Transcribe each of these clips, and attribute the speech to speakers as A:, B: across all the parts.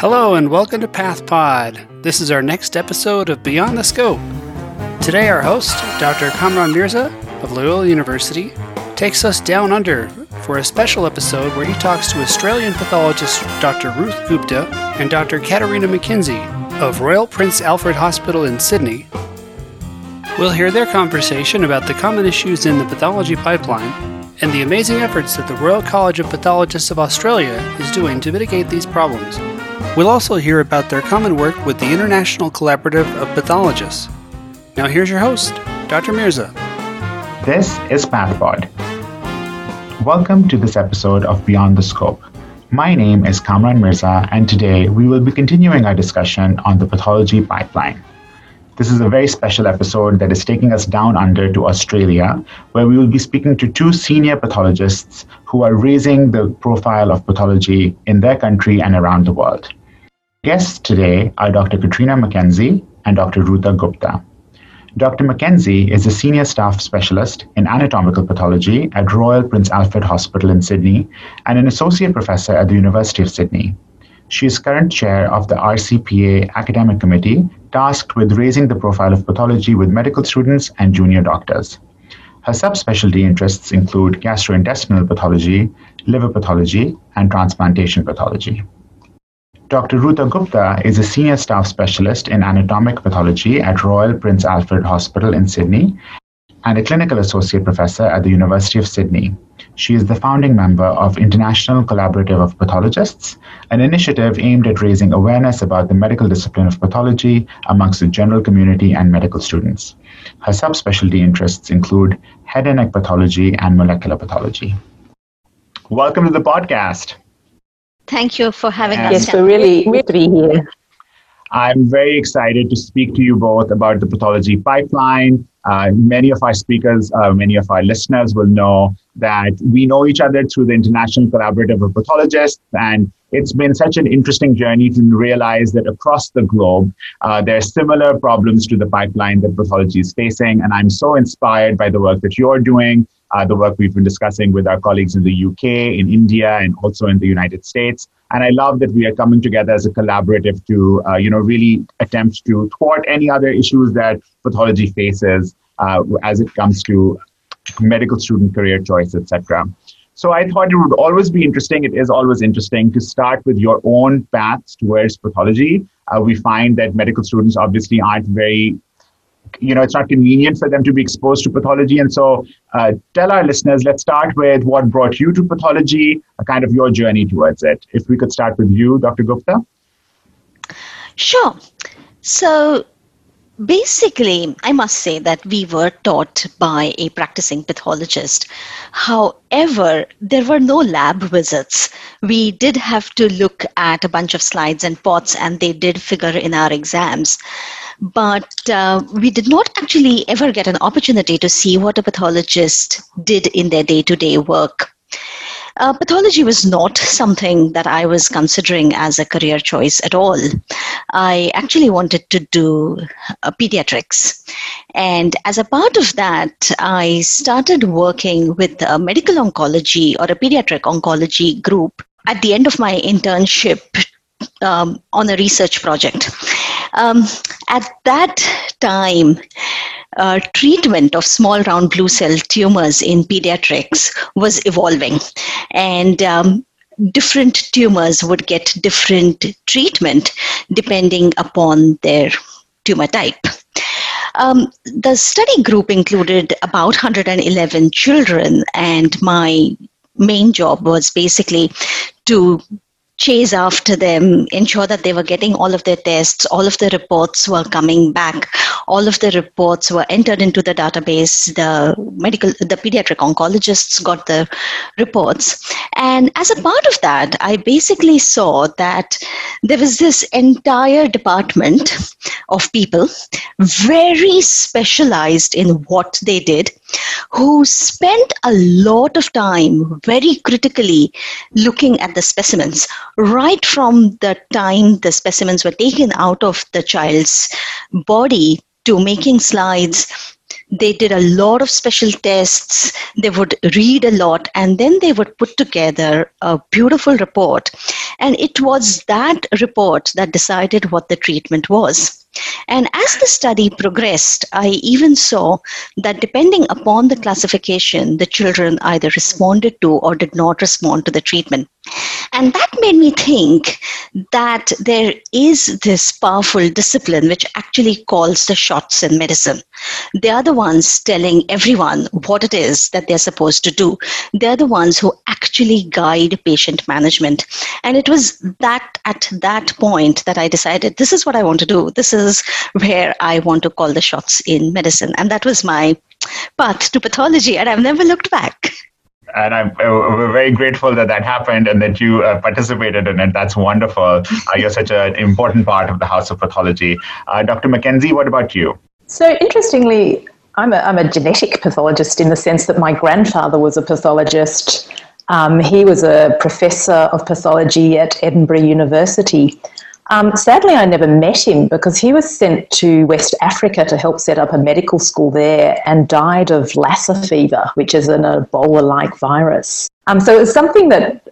A: Hello and welcome to PathPod. This is our next episode of Beyond the Scope. Today, our host, Dr. Kamran Mirza of Loyola University, takes us down under for a special episode where he talks to Australian pathologist Dr. Ruta Gupta and Dr. Catriona McKenzie of Royal Prince Alfred Hospital in Sydney. We'll hear their conversation about the common issues in the pathology pipeline and the amazing efforts that the Royal College of Pathologists of Australasia is doing to mitigate these problems. We'll also hear about their common work with the International Collaborative of Pathologists. Now, here's your host, Dr. Mirza.
B: This is PathPod. Welcome to this episode of Beyond the Scope. My name is Kamran Mirza, and today we will be continuing our discussion on the pathology pipeline. This is a very special episode that is taking us down under to Australia, where we will be speaking to two senior pathologists who are raising the profile of pathology in their country and around the world. Guests today are Dr. Catriona McKenzie and Dr. Ruta Gupta. Dr. McKenzie is a senior staff specialist in anatomical pathology at Royal Prince Alfred Hospital in Sydney and an associate professor at the University of Sydney. She is current chair of the RCPA Academic Committee tasked with raising the profile of pathology with medical students and junior doctors. Her subspecialty interests include gastrointestinal pathology, liver pathology, and transplantation pathology. Dr. Ruta Gupta is a senior staff specialist in anatomic pathology at Royal Prince Alfred Hospital in Sydney and a clinical associate professor at the University of Sydney. She is the founding member of International Collaborative of Pathologists, an initiative aimed at raising awareness about the medical discipline of pathology amongst the general community and medical students. Her subspecialty interests include head and neck pathology and molecular pathology. Welcome to the podcast.
C: Thank you for having
D: us.
C: Yes,
D: we're really great to be here.
B: I'm very excited to speak to you both about the pathology pipeline. Uh, many of our speakers, uh, many of our listeners will know that we know each other through the International Collaborative of Pathologists, and it's been such an interesting journey to realize that across the globe, uh, there are similar problems to the pipeline that pathology is facing. And I'm so inspired by the work that you're doing uh, the work we've been discussing with our colleagues in the UK, in India, and also in the United States. And I love that we are coming together as a collaborative to, uh, you know, really attempt to thwart any other issues that pathology faces uh, as it comes to medical student career choice, etc. So I thought it would always be interesting. It is always interesting to start with your own paths towards pathology. Uh, we find that medical students obviously aren't very you know, it's not convenient for them to be exposed to pathology. And so, uh, tell our listeners, let's start with what brought you to pathology, kind of your journey towards it. If we could start with you, Dr. Gupta.
C: Sure. So, basically, I must say that we were taught by a practicing pathologist. However, there were no lab visits. We did have to look at a bunch of slides and pots, and they did figure in our exams but uh, we did not actually ever get an opportunity to see what a pathologist did in their day to day work. Uh, pathology was not something that I was considering as a career choice at all. I actually wanted to do uh, pediatrics. And as a part of that, I started working with a medical oncology or a pediatric oncology group at the end of my internship um, on a research project. Um, at that time, uh, treatment of small round blue cell tumors in pediatrics was evolving. And um, different tumors would get different treatment depending upon their tumor type. Um, the study group included about 111 children, and my main job was basically to chase after them, ensure that they were getting all of their tests, all of the reports were coming back, all of the reports were entered into the database. The medical, the pediatric oncologists got the reports. And as a part of that, I basically saw that there was this entire department of people, very specialized in what they did, who spent a lot of time very critically looking at the specimens. Right from the time the specimens were taken out of the child's body to making slides they did a lot of special tests. They would read a lot and then they would put together a beautiful report. And it was that report that decided what the treatment was. And as the study progressed, I even saw that depending upon the classification, the children either responded to or did not respond to the treatment. And that made me think that there is this powerful discipline which actually calls the shots in medicine. They are the ones telling everyone what it is that they're supposed to do. They're the ones who actually guide patient management. And it was that at that point that I decided this is what I want to do. This is where I want to call the shots in medicine. And that was my path to pathology. And I've never looked back
B: and I'm uh, we're very grateful that that happened and that you uh, participated in it. That's wonderful. Uh, you're such an important part of the House of Pathology. Uh, Dr. McKenzie, what about you?
D: So interestingly, I'm a, I'm a genetic pathologist in the sense that my grandfather was a pathologist. Um, he was a professor of pathology at Edinburgh University. Um, sadly, I never met him because he was sent to West Africa to help set up a medical school there and died of Lassa fever, which is an Ebola like virus. Um, so it was something that,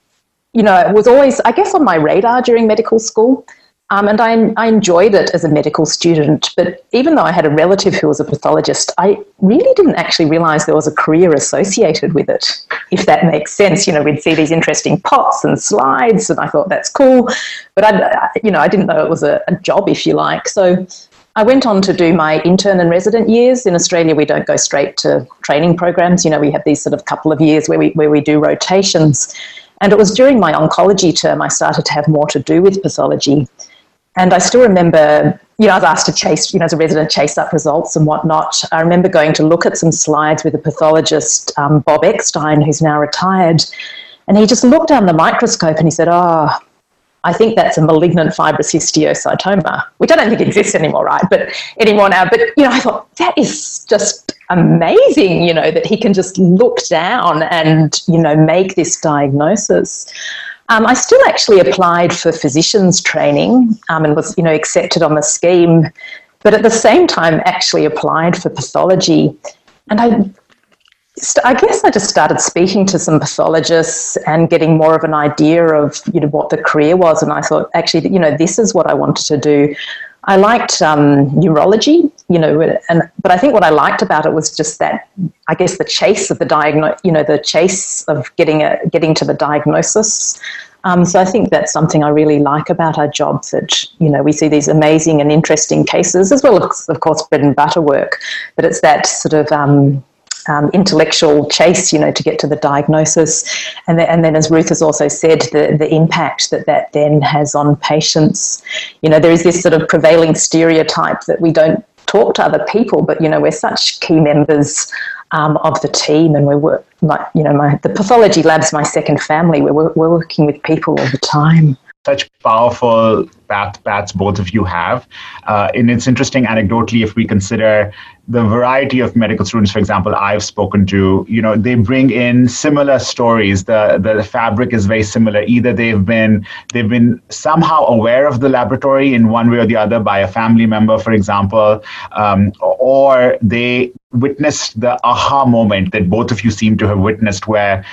D: you know, was always, I guess, on my radar during medical school. Um, and I, I enjoyed it as a medical student. But even though I had a relative who was a pathologist, I really didn't actually realize there was a career associated with it, if that makes sense. You know, we'd see these interesting pots and slides, and I thought that's cool. But I, you know, I didn't know it was a, a job, if you like. So I went on to do my intern and resident years. In Australia, we don't go straight to training programs. You know, we have these sort of couple of years where we, where we do rotations. And it was during my oncology term I started to have more to do with pathology. And I still remember, you know, I was asked to chase, you know, as a resident, chase up results and whatnot. I remember going to look at some slides with a pathologist, um, Bob Eckstein, who's now retired. And he just looked down the microscope and he said, Oh, I think that's a malignant fibrous histiocytoma, which I don't think exists anymore, right? But anymore now. But you know, I thought that is just amazing, you know, that he can just look down and, you know, make this diagnosis. Um, I still actually applied for physicians training um, and was, you know, accepted on the scheme, but at the same time actually applied for pathology. And I, I guess I just started speaking to some pathologists and getting more of an idea of, you know, what the career was. And I thought, actually, you know, this is what I wanted to do. I liked um, neurology, you know, and but I think what I liked about it was just that, I guess, the chase of the diagnosis, you know, the chase of getting a getting to the diagnosis. Um, so I think that's something I really like about our job. That you know, we see these amazing and interesting cases, as well as, of course, bread and butter work. But it's that sort of um, um, intellectual chase, you know, to get to the diagnosis. And, the, and then, as Ruta has also said, the, the impact that that then has on patients. You know, there is this sort of prevailing stereotype that we don't talk to other people, but, you know, we're such key members um, of the team and we work, like, you know, my, the pathology lab's my second family. We're, we're working with people all the time
B: such powerful path, paths both of you have. Uh, and it's interesting anecdotally if we consider the variety of medical students, for example, I've spoken to, you know, they bring in similar stories. The the fabric is very similar. Either they've been they've been somehow aware of the laboratory in one way or the other by a family member, for example, um, or they witnessed the aha moment that both of you seem to have witnessed, where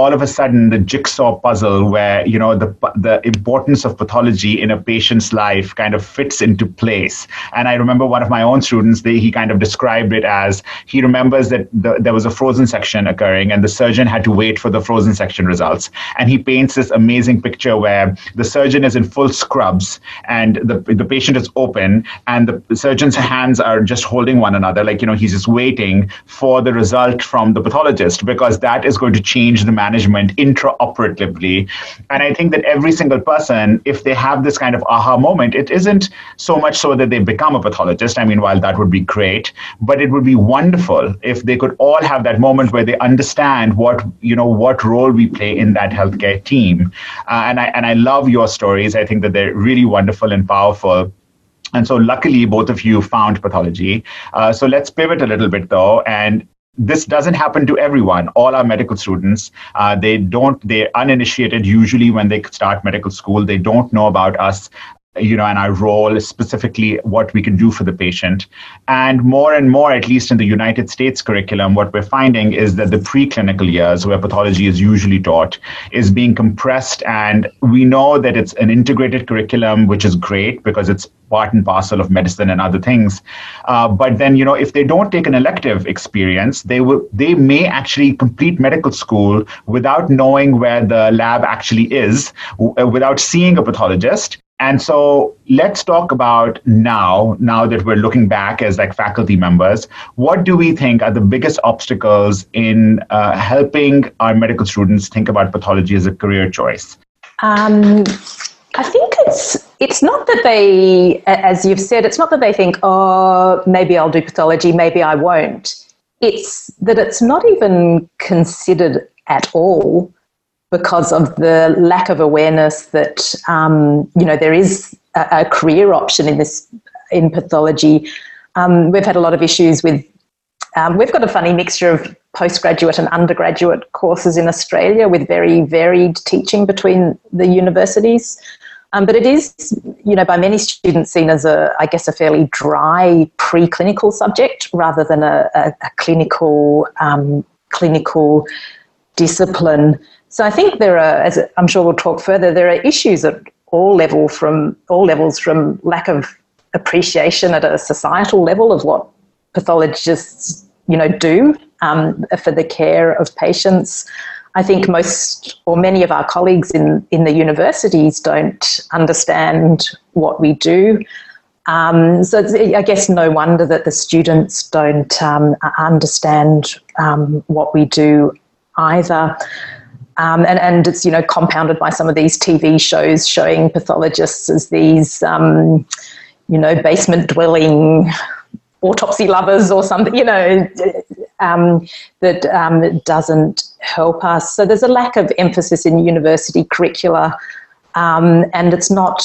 B: all of a sudden the jigsaw puzzle where you know the the importance of pathology in a patient's life kind of fits into place. And i remember one of my own students they, he kind of described it as he remembers that the, there was a frozen section occurring and the surgeon had to wait for the frozen section results. And he paints this amazing picture where the surgeon is in full scrubs and the the patient is open and the surgeon's hands are just holding one another. Like you know he's just waiting for the result from the pathologist because that is going to change the management intraoperatively. And I think that every single person, if they have this kind of aha moment, it isn't so much so that they become a pathologist. I mean, while that would be great, but it would be wonderful if they could all have that moment where they understand what you know what role we play in that healthcare team. Uh, and I and I love your stories. I think that they're really wonderful and powerful. And so, luckily, both of you found pathology. Uh, so, let's pivot a little bit, though, and this doesn't happen to everyone. All our medical students uh, they don't they're uninitiated usually when they start medical school. They don't know about us you know, and our role, specifically what we can do for the patient. And more and more, at least in the United States curriculum, what we're finding is that the preclinical years, where pathology is usually taught, is being compressed. And we know that it's an integrated curriculum, which is great because it's part and parcel of medicine and other things. Uh, but then, you know, if they don't take an elective experience, they will they may actually complete medical school without knowing where the lab actually is, w- without seeing a pathologist and so let's talk about now, now that we're looking back as like faculty members, what do we think are the biggest obstacles in uh, helping our medical students think about pathology as a career choice?
D: Um, I think it's it's not that they, as you've said, it's not that they think, oh, maybe I'll do pathology, maybe I won't. It's that it's not even considered at all because of the lack of awareness that um, you know there is a, a, career option in this in pathology. Um, we've had a lot of issues with. Um, we've got a funny mixture of postgraduate and undergraduate courses in Australia with very varied teaching between the universities. Um, but it is, you know, by many students seen as a, I guess, a fairly dry preclinical subject rather than a, a, a clinical um, clinical discipline. So I think there are, as I'm sure we'll talk further, there are issues at all level from all levels from lack of appreciation at a societal level of what pathologists, you know, do um, for the care of patients. I think most or many of our colleagues in, in the universities don't understand what we do. Um, so I guess no wonder that the students don't um, understand um, what we do either. Um, and, and it's you know compounded by some of these TV shows showing pathologists as these um, you know basement dwelling autopsy lovers or something you know um, that um, doesn't help us. So there's a lack of emphasis in university curricula, um, and it's not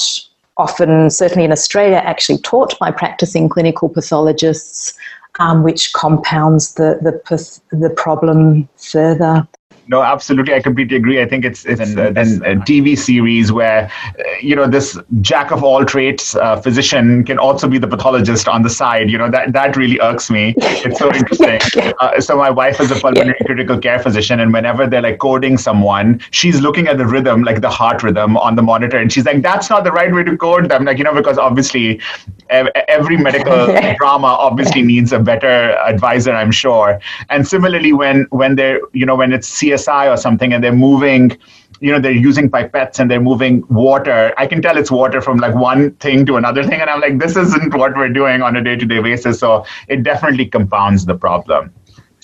D: often, certainly in Australia, actually taught by practicing clinical pathologists. Um, which compounds the, the, the problem further.
B: No, absolutely. I completely agree. I think it's it's a, a TV series where uh, you know this jack of all trades uh, physician can also be the pathologist on the side. You know that that really irks me. It's so interesting. Uh, so my wife is a pulmonary yeah. critical care physician, and whenever they're like coding someone, she's looking at the rhythm, like the heart rhythm on the monitor, and she's like, "That's not the right way to code them." Like you know, because obviously every medical drama obviously needs a better advisor, I'm sure. And similarly, when when they're you know when it's CS CSI or something and they're moving you know they're using pipettes and they're moving water i can tell it's water from like one thing to another thing and i'm like this isn't what we're doing on a day-to-day basis so it definitely compounds the problem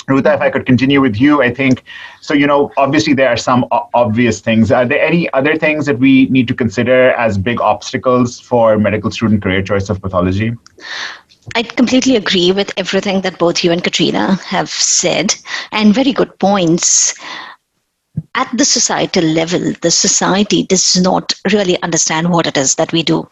B: Ruta, if I could continue with you, I think so. You know, obviously there are some obvious things. Are there any other things that we need to consider as big obstacles for medical student career choice of pathology?
C: I completely agree with everything that both you and Catriona have said, and very good points. At the societal level, the society does not really understand what it is that we do.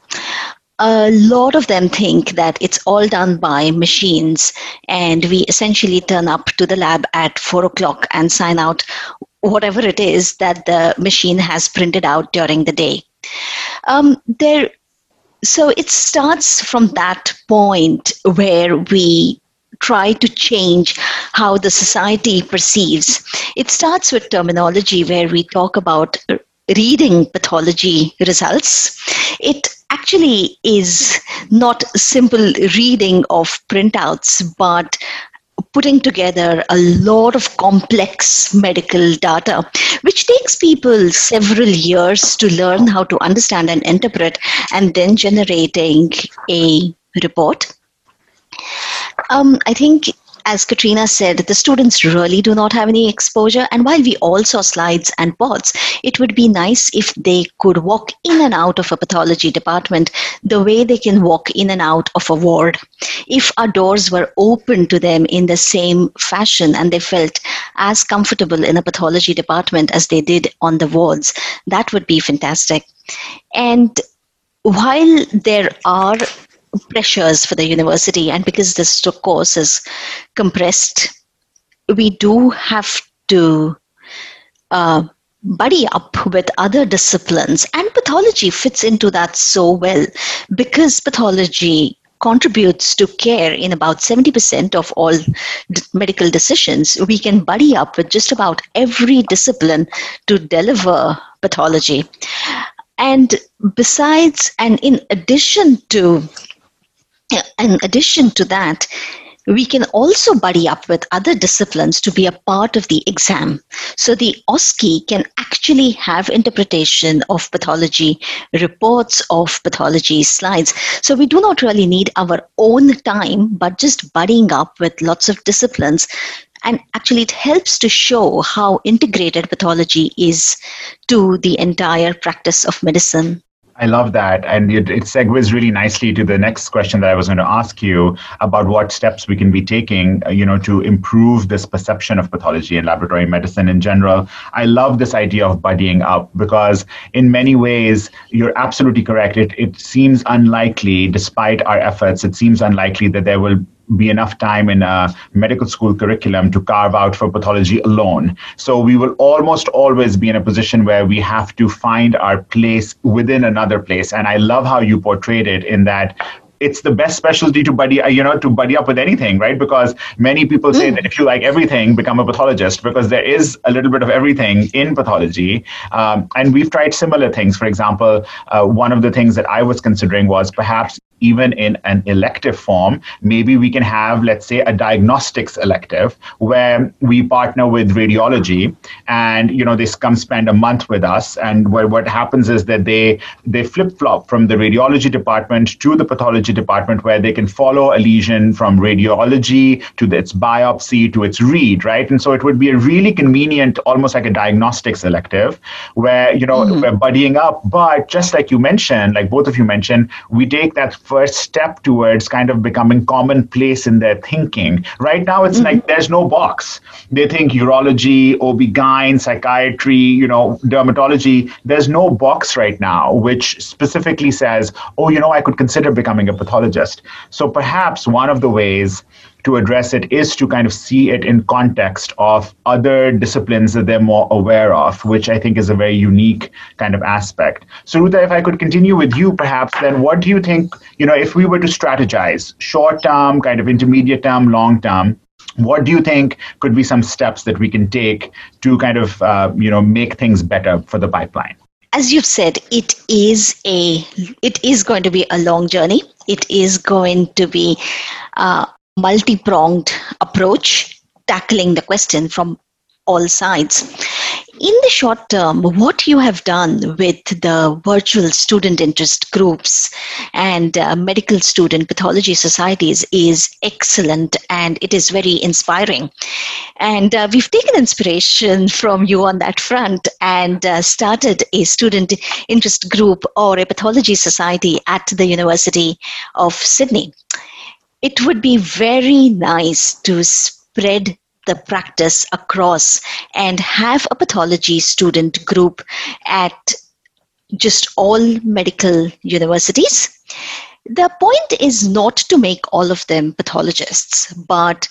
C: A lot of them think that it's all done by machines, and we essentially turn up to the lab at four o'clock and sign out whatever it is that the machine has printed out during the day. Um, there so it starts from that point where we try to change how the society perceives. It starts with terminology where we talk about reading pathology results. It actually is not simple reading of printouts, but putting together a lot of complex medical data, which takes people several years to learn how to understand and interpret, and then generating a report. Um, I think as Catriona said, the students really do not have any exposure. And while we all saw slides and pods, it would be nice if they could walk in and out of a pathology department the way they can walk in and out of a ward. If our doors were open to them in the same fashion and they felt as comfortable in a pathology department as they did on the wards, that would be fantastic. And while there are pressures for the university, and because this course is compressed, we do have to uh, buddy up with other disciplines. And pathology fits into that so well because pathology contributes to care in about 70% of all d- medical decisions. We can buddy up with just about every discipline to deliver pathology. And besides and in addition to in addition to that we can also buddy up with other disciplines to be a part of the exam. So the OSCE can actually have interpretation of pathology, reports of pathology slides. So we do not really need our own time, but just buddying up with lots of disciplines. And actually, it helps to show how integrated pathology is to the entire practice of medicine.
B: I love that. And it, it segues really nicely to the next question that I was going to ask you about what steps we can be taking, uh, you know, to improve this perception of pathology and laboratory medicine in general. I love this idea of buddying up because in many ways, you're absolutely correct. It, it seems unlikely, despite our efforts, it seems unlikely that there will be enough time in a medical school curriculum to carve out for pathology alone. So we will almost always be in a position where we have to find our place within another place. And I love how you portrayed it in that it's the best specialty to buddy you know to buddy up with anything right because many people say mm. that if you like everything become a pathologist because there is a little bit of everything in pathology um, and we've tried similar things for example uh, one of the things that i was considering was perhaps even in an elective form, maybe we can have, let's say, a diagnostics elective where we partner with radiology and, you know, they come spend a month with us. And where what happens is that they, they flip flop from the radiology department to the pathology department where they can follow a lesion from radiology to its biopsy to its read, right? And so it would be a really convenient, almost like a diagnostics elective where, you know, mm-hmm. we're buddying up. But just like you mentioned, like both of you mentioned, we take that first step towards kind of becoming commonplace in their thinking. Right now, it's mm-hmm. like there's no box. They think urology, OB-GYN, psychiatry, you know, dermatology. There's no box right now which specifically says, oh, you know, I could consider becoming a pathologist. So perhaps one of the ways to address it is to kind of see it in context of other disciplines that they're more aware of, which I think is a very unique kind of aspect. So, Ruta, if I could continue with you, perhaps, then what do you think, you know, if we were to strategize short term, kind of intermediate term, long term, what do you think could be some steps that we can take to kind of, uh, you know, make things better for the pipeline?
C: as you've said it is a it is going to be a long journey it is going to be uh, multi pronged approach, tackling the question from all sides. In the short term, what you have done with the virtual student interest groups and uh, medical student pathology societies is excellent and it is very inspiring. And uh, we've taken inspiration from you on that front and uh, started a student interest group or a pathology society at the University of Sydney it would be very nice to spread the practice across and have a pathology student group at just all medical universities. The point is not to make all of them pathologists, but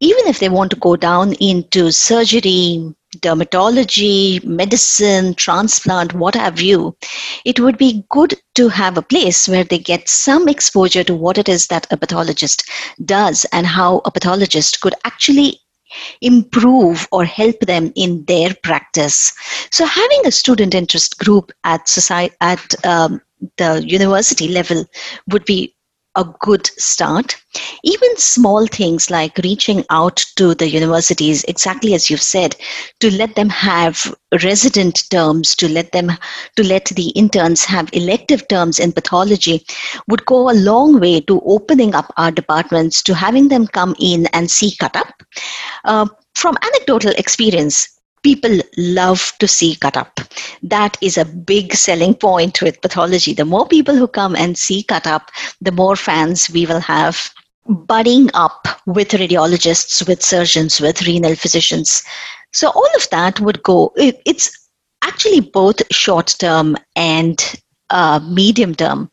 C: even if they want to go down into surgery, dermatology, medicine, transplant, what have you, it would be good to have a place where they get some exposure to what it is that a pathologist does and how a pathologist could actually improve or help them in their practice. So having a student interest group at society at um, the university level would be a good start. Even small things like reaching out to the universities, exactly as you've said, to let them have resident terms, to let them to let the interns have elective terms in pathology would go a long way to opening up our departments, to having them come in and see cut up. Uh, from anecdotal experience, people love to see cut up. That is a big selling point with pathology. The more people who come and see cut up, the more fans we will have budding up with radiologists, with surgeons, with renal physicians. So all of that would go, it's actually both short term and uh, medium term.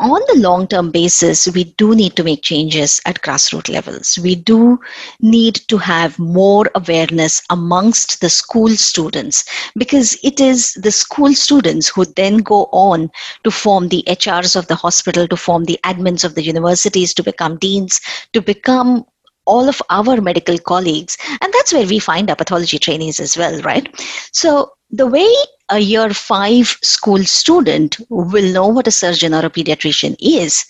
C: On the long term basis, we do need to make changes at grassroots levels. We do need to have more awareness amongst the school students because it is the school students who then go on to form the HRs of the hospital, to form the admins of the universities, to become deans, to become all of our medical colleagues. And that's where we find our pathology trainees as well, right? So the way a year five school student will know what a surgeon or a pediatrician is,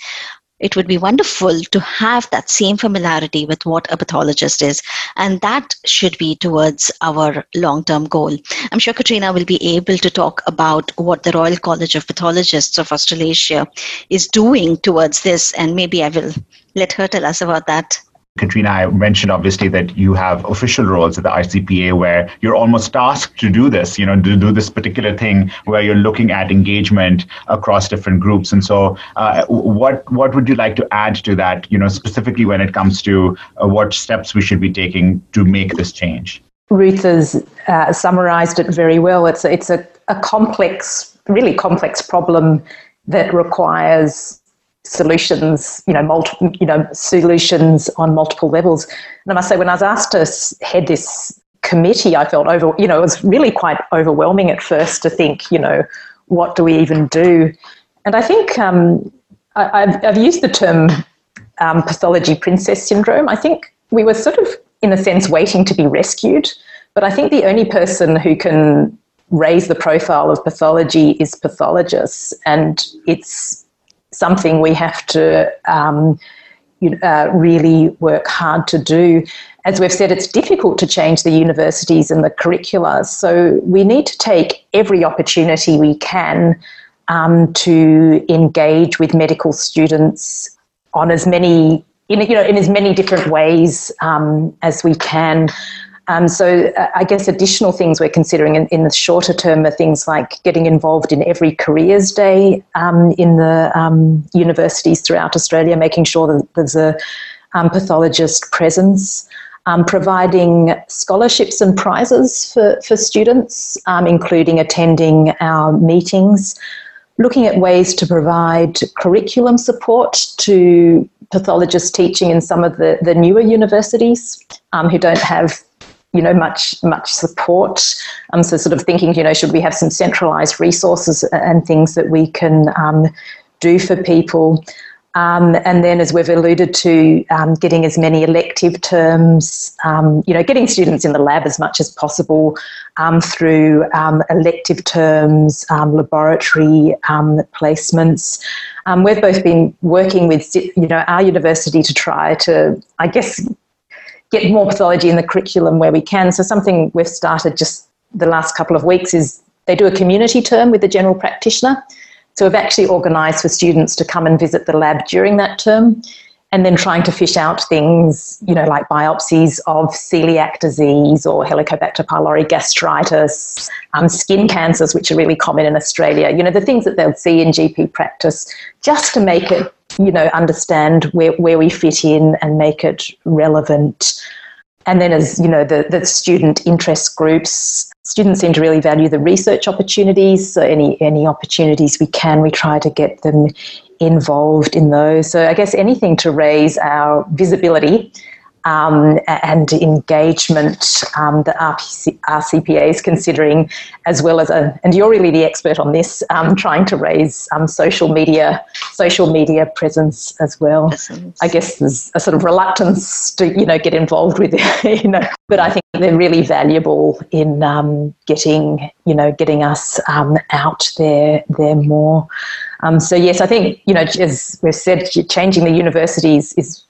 C: it would be wonderful to have that same familiarity with what a pathologist is. And that should be towards our long term goal. I'm sure Catriona will be able to talk about what the Royal College of Pathologists of Australasia is doing towards this. And maybe I will let her tell us about that.
B: Catriona, I mentioned obviously that you have official roles at the RCPA where you're almost tasked to do this, you know, to do this particular thing where you're looking at engagement across different groups. And so, uh, what what would you like to add to that, you know, specifically when it comes to uh, what steps we should be taking to make this change?
D: Ruta has uh, summarized it very well. It's it's a, a complex, really complex problem that requires solutions, you know, multiple, you know, solutions on multiple levels. And I must say, when I was asked to head this committee, I felt over, you know, it was really quite overwhelming at first to think, you know, what do we even do? And I think um, I, have I've used the term um, pathology princess syndrome. I think we were sort of, in a sense, waiting to be rescued. But I think the only person who can raise the profile of pathology is pathologists. And it's something we have to um, uh, really work hard to do. As we've said, it's difficult to change the universities and the curricula, so we need to take every opportunity we can um, to engage with medical students on as many in, you know, in as many different ways um, as we can. Um, so uh, I guess additional things we're considering in, in, the shorter term are things like getting involved in every careers day um, in the um, universities throughout Australia, making sure that there's a um, pathologist presence. Um, providing scholarships and prizes for, for students, um, including attending our meetings, looking at ways to provide curriculum support to pathologists teaching in some of the, the newer universities um, who don't have you know much much support. Um, so sort of thinking you know should we have some centralized resources and things that we can um, do for people? Um, and then as we've alluded to um, getting as many elective terms um, you know getting students in the lab as much as possible um, through elective terms laboratory placements. We've both been working with you know our university to try to i guess get more pathology in the curriculum where we can. So something we've started just the last couple of weeks is they do a community term with the general practitioner. So we've actually organised for students to come and visit the lab during that term and then trying to fish out things, you know, like biopsies of celiac disease or Helicobacter pylori gastritis, um, skin cancers, which are really common in Australia, you know, the things that they'll see in GP practice, just to make it you know, understand where, where we fit in and make it relevant. And then, as you know, the, the student interest groups, students seem to really value the research opportunities. So, any, any opportunities we can, we try to get them involved in those. So, I guess anything to raise our visibility um, and engagement um, that RPC, RCPA is considering, as well as a, and you're really the expert on this, um, trying to raise um, social media, social media presence as well. Presence. I guess there's a sort of reluctance to you know get involved with it, you know, but I think they're really valuable in um, getting you know getting us um, out there there more. so yes, I think you know as we've said, changing the universities is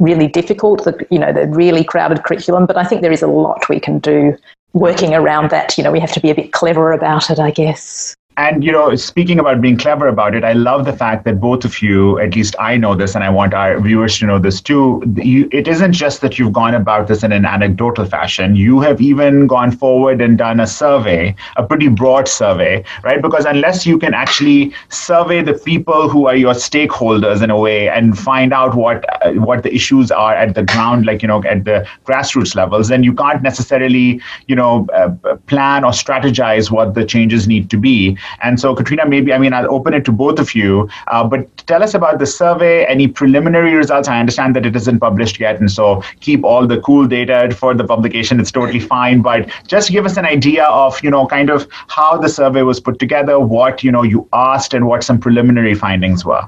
D: really difficult, the, you know, the really crowded curriculum, but I think there is a lot we can do working around that. You know, we have to be a bit clever about it, I guess.
B: And, you know, speaking about being clever about it, I love the fact that both of you, at least I know this, and I want our viewers to know this too. You, it isn't just that you've gone about this in an anecdotal fashion. You have even gone forward and done a survey, a pretty broad survey, right? Because unless you can actually survey the people who are your stakeholders in a way and find out what uh, what the issues are at the ground, like, you know, at the grassroots levels, then you can't necessarily, you know, uh, plan or strategize what the changes need to be. And so, Catriona, maybe, I mean, I'll open it to both of you, uh, but tell us about the survey, any preliminary results. I understand that it isn't published yet, and so keep all the cool data for the publication. It's totally fine, but just give us an idea of, you know, kind of how the survey was put together, what, you know, you asked, and what some preliminary findings were.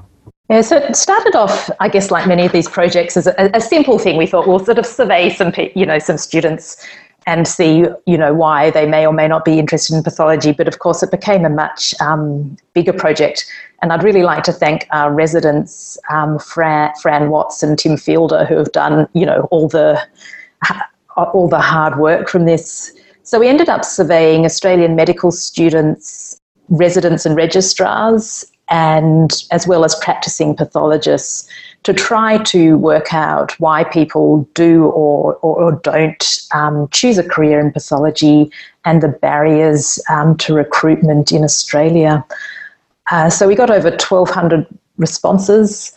D: Yeah, so it started off, I guess, like many of these projects, as a, a simple thing. We thought we'll sort of survey some, you know, some students and see, you know, why they may or may not be interested in pathology. But of course, it became a much um, bigger project. And I'd really like to thank our residents, um, Fran, Fran Watts and Tim Fielder, who have done, you know, all the all the hard work from this. So we ended up surveying Australian medical students, residents, and registrars and as well as practicing pathologists to try to work out why people do or, or, or don't um, choose a career in pathology and the barriers um, to recruitment in Australia. Uh, so we got over 1,200 responses.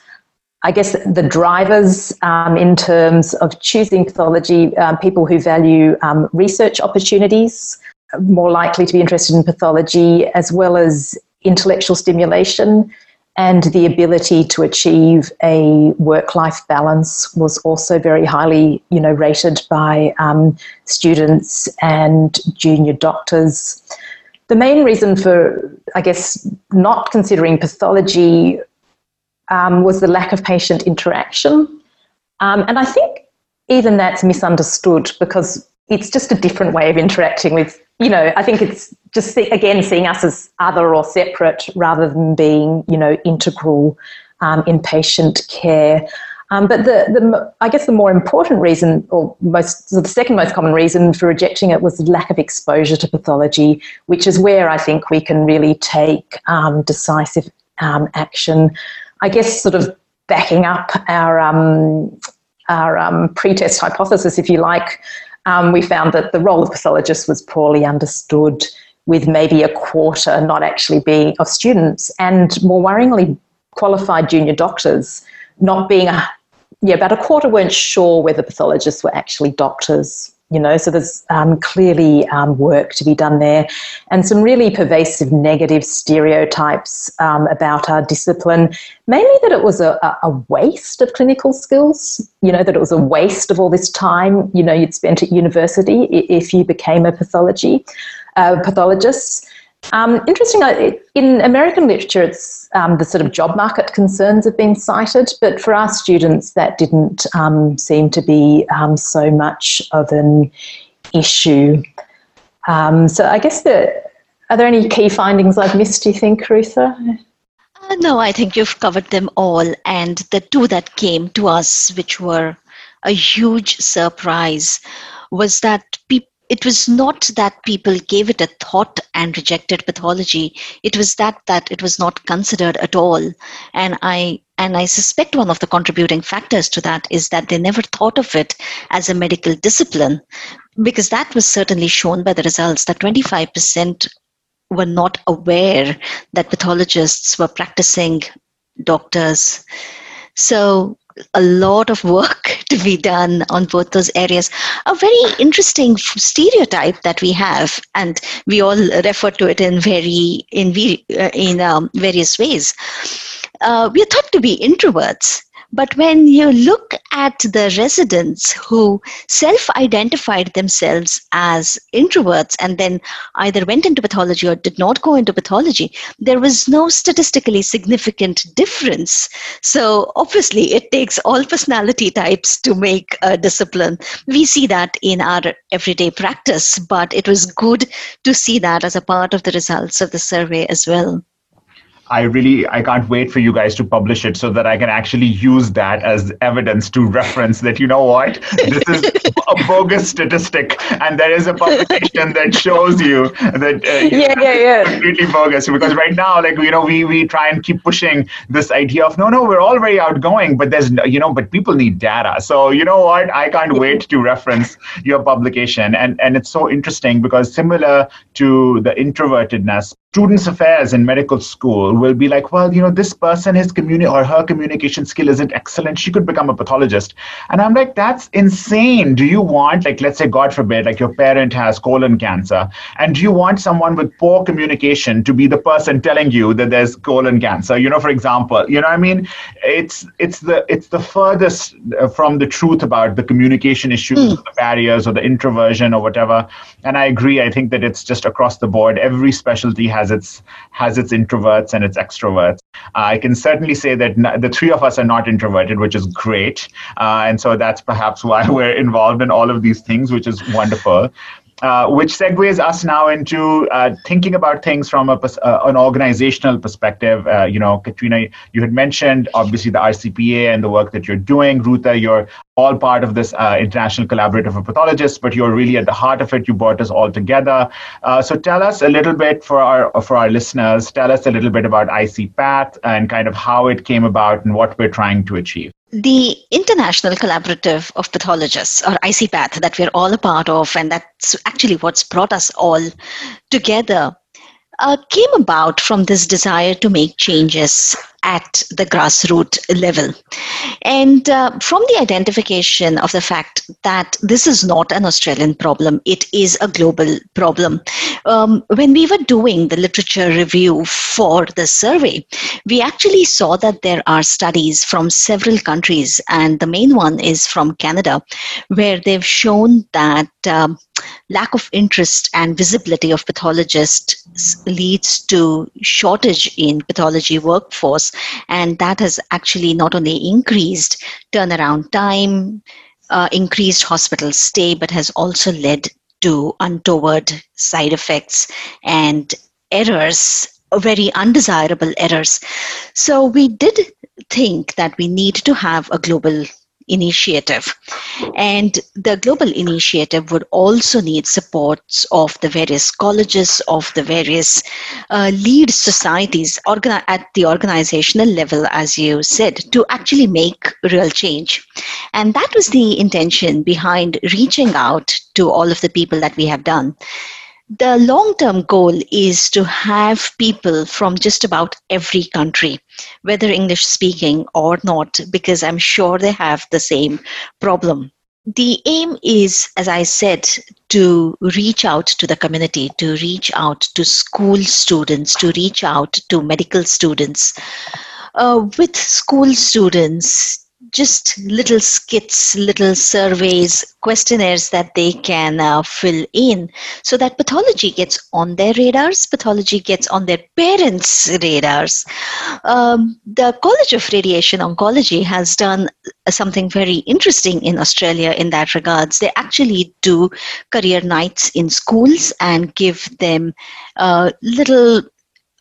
D: I guess the drivers um, in terms of choosing pathology, uh, people who value um, research opportunities, more likely to be interested in pathology, as well as intellectual stimulation and the ability to achieve a work-life balance was also very highly, you know, rated by um, students and junior doctors. The main reason for, I guess, not considering pathology um, was the lack of patient interaction, um, and I think even that's misunderstood because it's just a different way of interacting with you know, I think it's just see, again seeing us as other or separate rather than being, you know, integral um, in patient care. Um, but the, the, I guess the more important reason, or most, so the second most common reason for rejecting it was lack of exposure to pathology, which is where I think we can really take um, decisive um, action. I guess sort of backing up our um, our um, pretest hypothesis, if you like, um, we found that the role of pathologist was poorly understood, with maybe a quarter not actually being of students, and more worryingly, qualified junior doctors not being a yeah about a quarter weren't sure whether pathologists were actually doctors you know so there's um, clearly um, work to be done there. And some really pervasive negative stereotypes um, about our discipline mainly that it was a, a, waste of clinical skills you know that it was a waste of all this time you know you'd spent at university if you became a pathology uh, pathologist um, interesting, in American literature, it's um, the sort of job market concerns have been cited, but for our students, that didn't um, seem to be um, so much of an issue. Um, so I guess the, are there any key findings I've missed, do you think, Carutha?
C: Uh, no, I think you've covered them all. And the two that came to us, which were a huge surprise, was that people it was not that people gave it a thought and rejected pathology. It was that that it was not considered at all. And i and i suspect one of the contributing factors to that is that they never thought of it as a medical discipline because that was certainly shown by the results that 25% were not aware that pathologists were practicing doctors. So a lot of work to be done on both those areas. A very interesting stereotype that we have, and we all refer to it in very in uh, in um, various ways. Uh, we are thought to be introverts, but when you look at the residents who self identified themselves as introverts and then either went into pathology or did not go into pathology, there was no statistically significant difference. So, obviously, it takes all personality types to make a discipline. We see that in our everyday practice, but it was good to see that as a part of the results of the survey as well.
B: I really I can't wait for you guys to publish it so that I can actually use that as evidence to reference that you know what? This is a bogus statistic and there is a publication that shows you that uh,
D: yeah yeah yeah.
B: completely bogus. Because right now like you know we we try and keep pushing this idea of no no we're all very outgoing but there's you know but people need data. So you know what? I can't wait to reference your publication. And and it's so interesting because similar to the introvertedness students affairs in medical school will be like well you know this person his communi- or her communication skill isn't excellent. She could become a pathologist. And i'm like that's insane. Do you want like let's say god forbid like your parent has colon cancer and do you want someone with poor communication to be the person telling you that there's colon cancer? You know for example you know i mean? It's it's the it's the furthest uh, from the truth about the communication issues mm. the barriers or the introversion or whatever. And i agree. I think that it's just across the board. Every specialty has its has its introverts and its extroverts. Uh, i can certainly say that the three of us are not introverted which is great. Uh, and so that's perhaps why we're involved in all of these things which is wonderful uh, which segues us now into uh, thinking about things from a, uh, an organizational perspective. Uh, you know, Catriona, you had mentioned obviously the RCPA and the work that you're doing. Ruta, you're all part of this uh, international collaborative of pathologists, but you're really at the heart of it. You brought us all together. So tell us a little bit for our for our listeners. Tell us a little bit about ICPath and kind of how it came about and what we're trying to achieve.
C: The International Collaborative of Pathologists, or ICPath, that we're all a part of, and that's actually what's brought us all together, uh, came about from this desire to make changes at the grassroots level. And uh, from the identification of the fact that this is not an Australian problem, it is a global problem. Um, when we were doing the literature review for the survey, we actually saw that there are studies from several countries, and the main one is from Canada, where they've shown that um, lack of interest and visibility of pathologists leads to shortage in pathology workforce. And that has actually not only increased turnaround time uh, increased hospital stay but has also led to untoward side effects and errors very undesirable errors. So we did think that we need to have a global initiative. And the global initiative would also need supports of the various colleges, of the various uh, lead societies organi- at the organizational level, as you said, to actually make real change. And that was the intention behind reaching out to all of the people that we have done the long term goal is to have people from just about every country, whether English speaking or not, because I'm sure they have the same problem. The aim is, as I said, to reach out to the community, to reach out to school students, to reach out to medical students. Uh, with school students, just little skits, little surveys, questionnaires that they can uh, fill in so that pathology gets on their radars, pathology gets on their parents' radars. Um, the College of Radiation Oncology has done something very interesting in Australia in that regards. They actually do career nights in schools and give them uh, little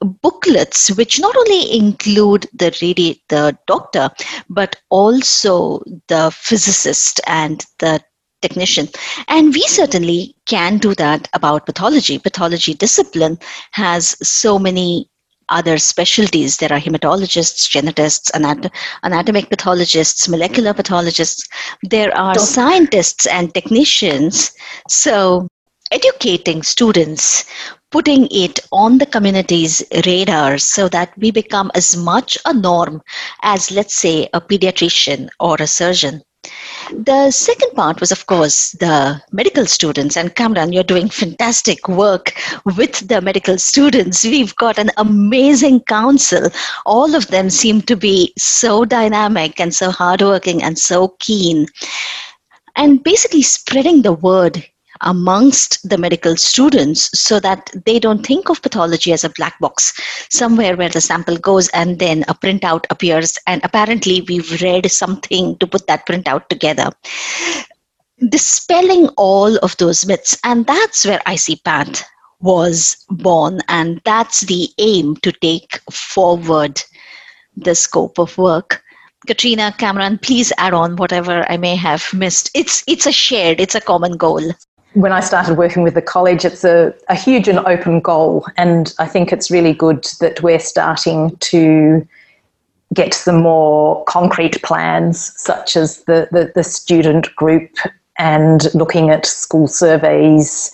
C: booklets which not only include the radi- the doctor but also the physicist and the technician. And we certainly can do that about pathology. Pathology discipline has so many other specialties. There are hematologists genetists anat- anatomic pathologists molecular pathologists. There are scientists and technicians. So educating students putting it on the community's radar so that we become as much a norm as, let's say, a pediatrician or a surgeon. The second part was, of course, the medical students. And Kamran, you're doing fantastic work with the medical students. We've got an amazing council. All of them seem to be so dynamic and so hardworking and so keen. And basically spreading the word amongst the medical students so that they don't think of pathology as a black box. Somewhere where the sample goes and then a printout appears and apparently we've read something to put that printout together. Dispelling all of those myths and that's where icpath was born and that's the aim to take forward the scope of work. Catriona, Kamran, please add on whatever I may have missed. It's it's a shared, it's a common goal
D: when I started working with the college, it's a, a huge and open goal. And I think it's really good that we're starting to get some more concrete plans, such as the, the, the student group and looking at school surveys.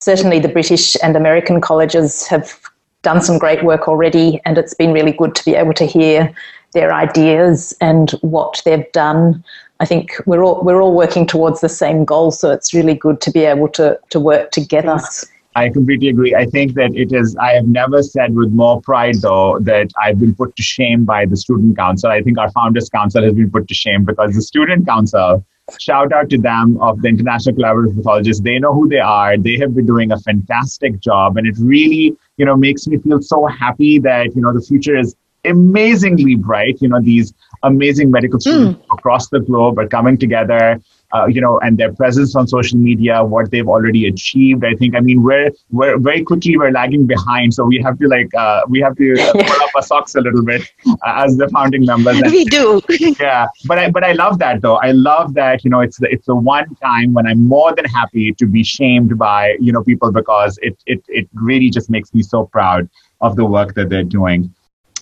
D: Certainly, the British and American colleges have done some great work already, and it's been really good to be able to hear their ideas and what they've done. I think we're all we're all working towards the same goal, so it's really good to be able to to work together.
B: I completely agree. I think that it is, I have never said with more pride, though, that I've been put to shame by the Student Council. I think our Founders Council has been put to shame because the Student Council, shout out to them of the International Collaborative Pathologists. They know who they are. They have been doing a fantastic job. And it really, you know, makes me feel so happy that, you know, the future is amazingly bright. You know, these amazing medical students mm. across the globe are coming together. Uh, you know, and their presence on social media, what they've already achieved. I think, I mean, we're we're very quickly we're lagging behind, so we have to like uh, we have to pull up our socks a little bit uh, as the founding members.
C: And, we do.
B: yeah, but I but I love that though. I love that you know it's the, it's the one time when I'm more than happy to be shamed by you know people because it it it really just makes me so proud of the work that they're doing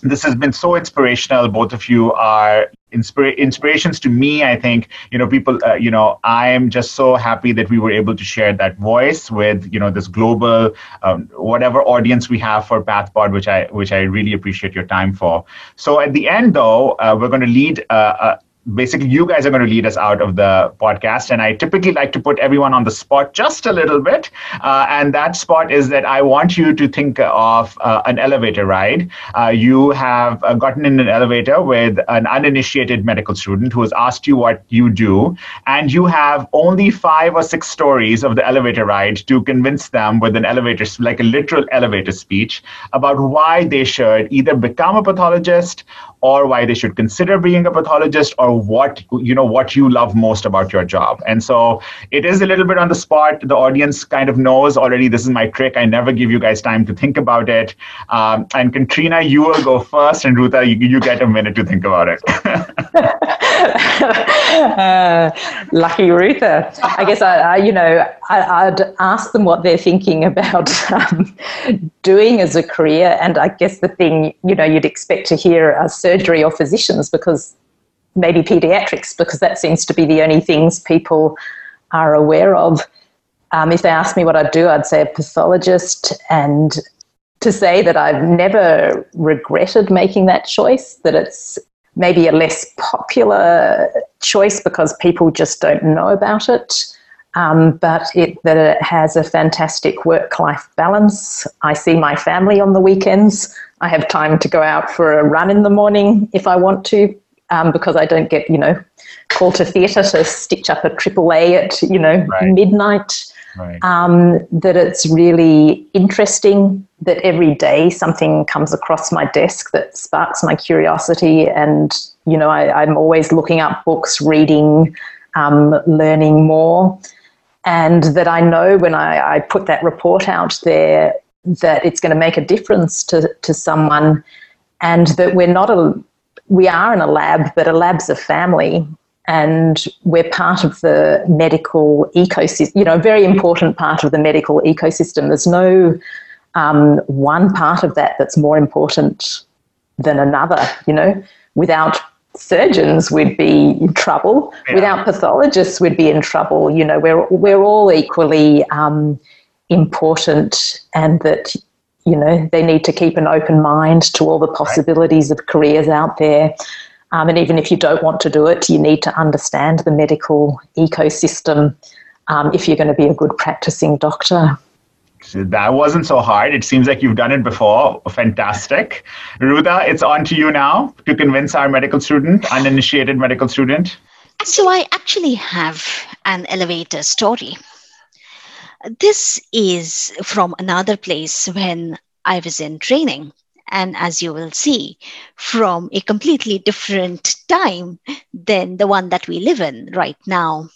B: this has been so inspirational. Both of you are inspira- inspirations to me. I think you know people. Uh, you know, I am just so happy that we were able to share that voice with you know this global um, whatever audience we have for PathPod, which I which I really appreciate your time for. So at the end, though, uh, we're going to lead. Uh, basically you guys are going to lead us out of the podcast and i typically like to put everyone on the spot just a little bit. Uh, and that spot is that i want you to think of uh, an elevator ride. Uh, you have uh, gotten in an elevator with an uninitiated medical student who has asked you what you do and you have only five or six stories of the elevator ride to convince them with an elevator like a literal elevator speech about why they should either become a pathologist or why they should consider being a pathologist or what you know what you love most about your job. And so it is a little bit on the spot. The audience kind of knows already this is my trick. I never give you guys time to think about it. Um, and Catriona you will go first. And ruta you, you get a minute to think about it
D: uh, lucky ruta i guess i, I you know I, would ask them what they're thinking about um, doing as a career and i guess the thing you know you'd expect to hear are surgery or physicians because maybe pediatrics because that seems to be the only things people are aware of. Um, if they asked me what I'd do, I'd say a pathologist. And to say that I've never regretted making that choice, that it's maybe a less popular choice because people just don't know about it. Um, but it, that it has a fantastic work life balance. I see my family on the weekends. I have time to go out for a run in the morning if I want to um, because I don't get, you know, called to theatre to stitch up a triple A at, you know, right. midnight. Right. Um, that it's really interesting that every day something comes across my desk that sparks my curiosity. And, you know, I, am always looking up books, reading, um, learning more. And that I know when I, I put that report out there that it's going to make a difference to, to someone and that we're not a we are in a lab, but a lab's a family, and we're part of the medical ecosystem. You know, a very important part of the medical ecosystem. There's no um, one part of that that's more important than another. You know, without surgeons, we'd be in trouble. Yeah. Without pathologists, we'd be in trouble. You know, we're we're all equally um, important, and that you know, they need to keep an open mind to all the possibilities right. of careers out there. Um, and even if you don't want to do it, you need to understand the medical ecosystem um, if you're going to be a good practicing doctor.
B: That wasn't so hard. It seems like you've done it before. Fantastic. Ruta, it's on to you now to convince our medical student, uninitiated medical student.
C: So I actually have an elevator story. This is from another place when I was in training. And as you will see, from a completely different time than the one that we live in right now.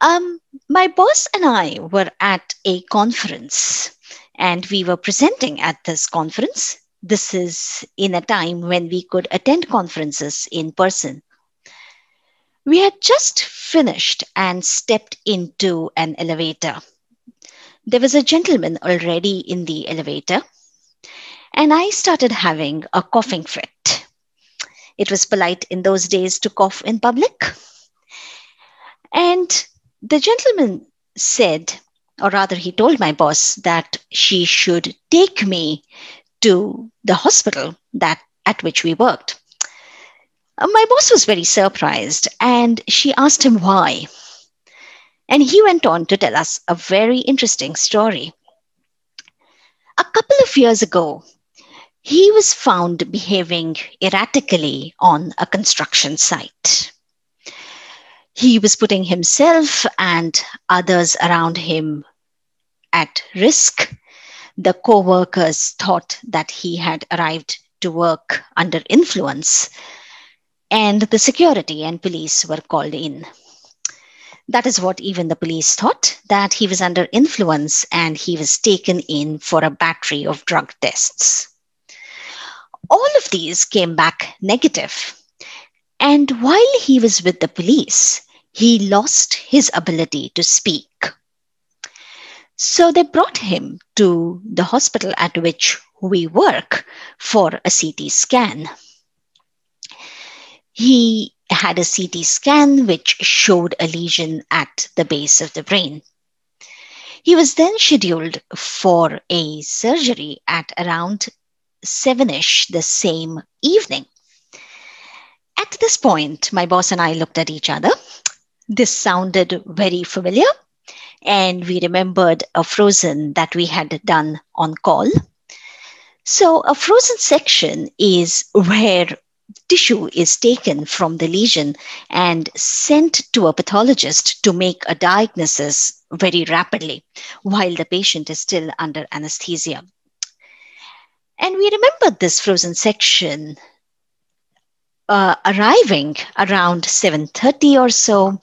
C: Um, my boss and I were at a conference and we were presenting at this conference. This is in a time when we could attend conferences in person. We had just finished and stepped into an elevator. There was a gentleman already in the elevator, and I started having a coughing fit. It was polite in those days to cough in public. And the gentleman said, or rather, he told my boss that she should take me to the hospital that at which we worked. Uh, my boss was very surprised and she asked him why. And he went on to tell us a very interesting story. A couple of years ago, he was found behaving erratically on a construction site. He was putting himself and others around him at risk. The co workers thought that he had arrived to work under influence, and the security and police were called in. That is what even the police thought that he was under influence and he was taken in for a battery of drug tests. All of these came back negative. And while he was with the police, he lost his ability to speak. So they brought him to the hospital at which we work for a CT scan. He had a CT scan which showed a lesion at the base of the brain. He was then scheduled for a surgery at around 7 ish the same evening. At this point, my boss and I looked at each other this sounded very familiar, and we remembered a frozen that we had done on call. So, a frozen section is where tissue is taken from the lesion and sent to a pathologist to make a diagnosis very rapidly while the patient is still under anesthesia. And we remembered this frozen section uh, arriving around 7.30 or so.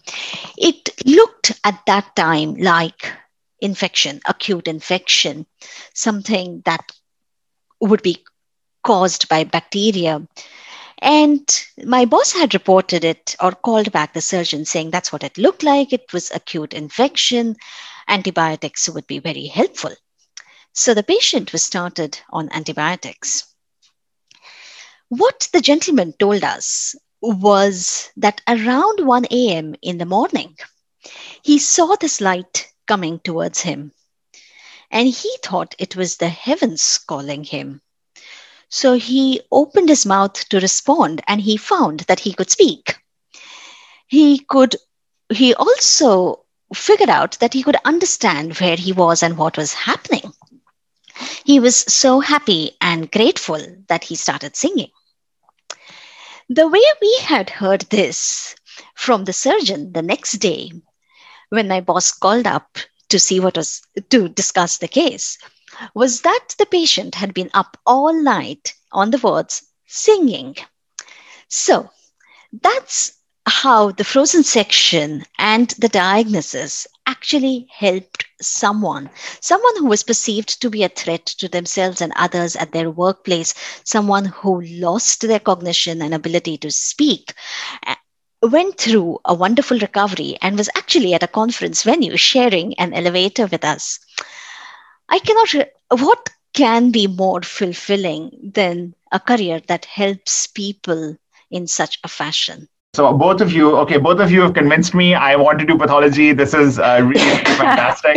C: It looked at that time like infection acute infection something that would be caused by bacteria. And my boss had reported it or called back the surgeon saying that's what it looked like. It was acute infection. Antibiotics would be very helpful so the patient was started on antibiotics what the gentleman told us was that around 1 a.m. in the morning, he saw this light coming towards him. And he thought it was the heavens calling him. So he opened his mouth to respond and he found that he could speak. He could, he also figured out that he could understand where he was and what was happening. He was so happy and grateful that he started singing. The way we had heard this from the surgeon the next day, when my boss called up to see what was to discuss the case, was that the patient had been up all night on the wards singing. So that's how the frozen section and the diagnosis actually helped someone, someone who was perceived to be a threat to themselves and others at their workplace, someone who lost their cognition and ability to speak, eh, went through a wonderful recovery and was actually at a conference venue sharing an elevator with us. I cannot, what can be more fulfilling than a career that helps people in such a fashion?
B: So both of you, okay, both of you have convinced me. I want to do pathology. This is uh, really fantastic.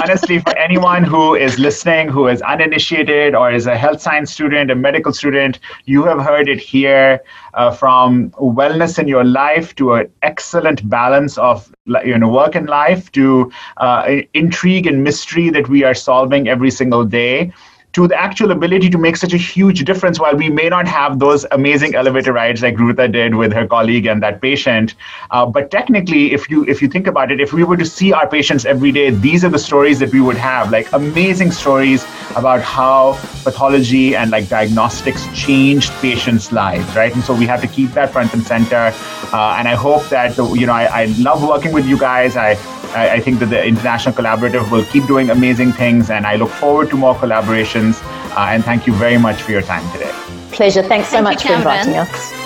B: Honestly, for anyone who is listening, who is uninitiated or is a health science student, a medical student, you have heard it here. Uh, from wellness in your life to an excellent balance of you know work and life to uh, intrigue and mystery that we are solving every single day to the actual ability to make such a huge difference while we may not have those amazing elevator rides like Ruta did with her colleague and that patient. Uh, but technically, if you if you think about it, if we were to see our patients every day, these are the stories that we would have, like amazing stories about how pathology and like diagnostics changed patients' lives, right? And so we have to keep that front and center. Uh, and I hope that the, you know I, I love working with you guys. I I, I, think that the International Collaborative will keep doing amazing things, and I look forward to more collaborations. Uh, and thank you very much for your time today.
D: Pleasure. Thanks so thank much you, for inviting us.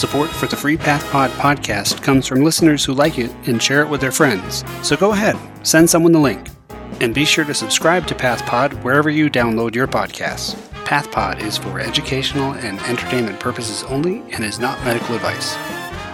A: Support for the Free Path Pod podcast comes from listeners who like it and share it with their friends. So go ahead, send someone the link. And be sure to subscribe to PathPod wherever you download your podcasts. PathPod is for educational and entertainment purposes only and is not medical advice.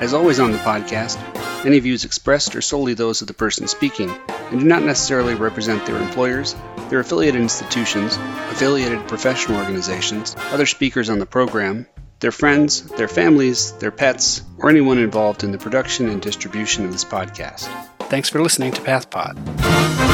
A: As always on the podcast, any views expressed are solely those of the person speaking and do not necessarily represent their employers, their affiliated institutions, affiliated professional organizations, other speakers on the program, their friends, their families, their pets, or anyone involved in the production and distribution of this podcast. Thanks for listening to PathPod.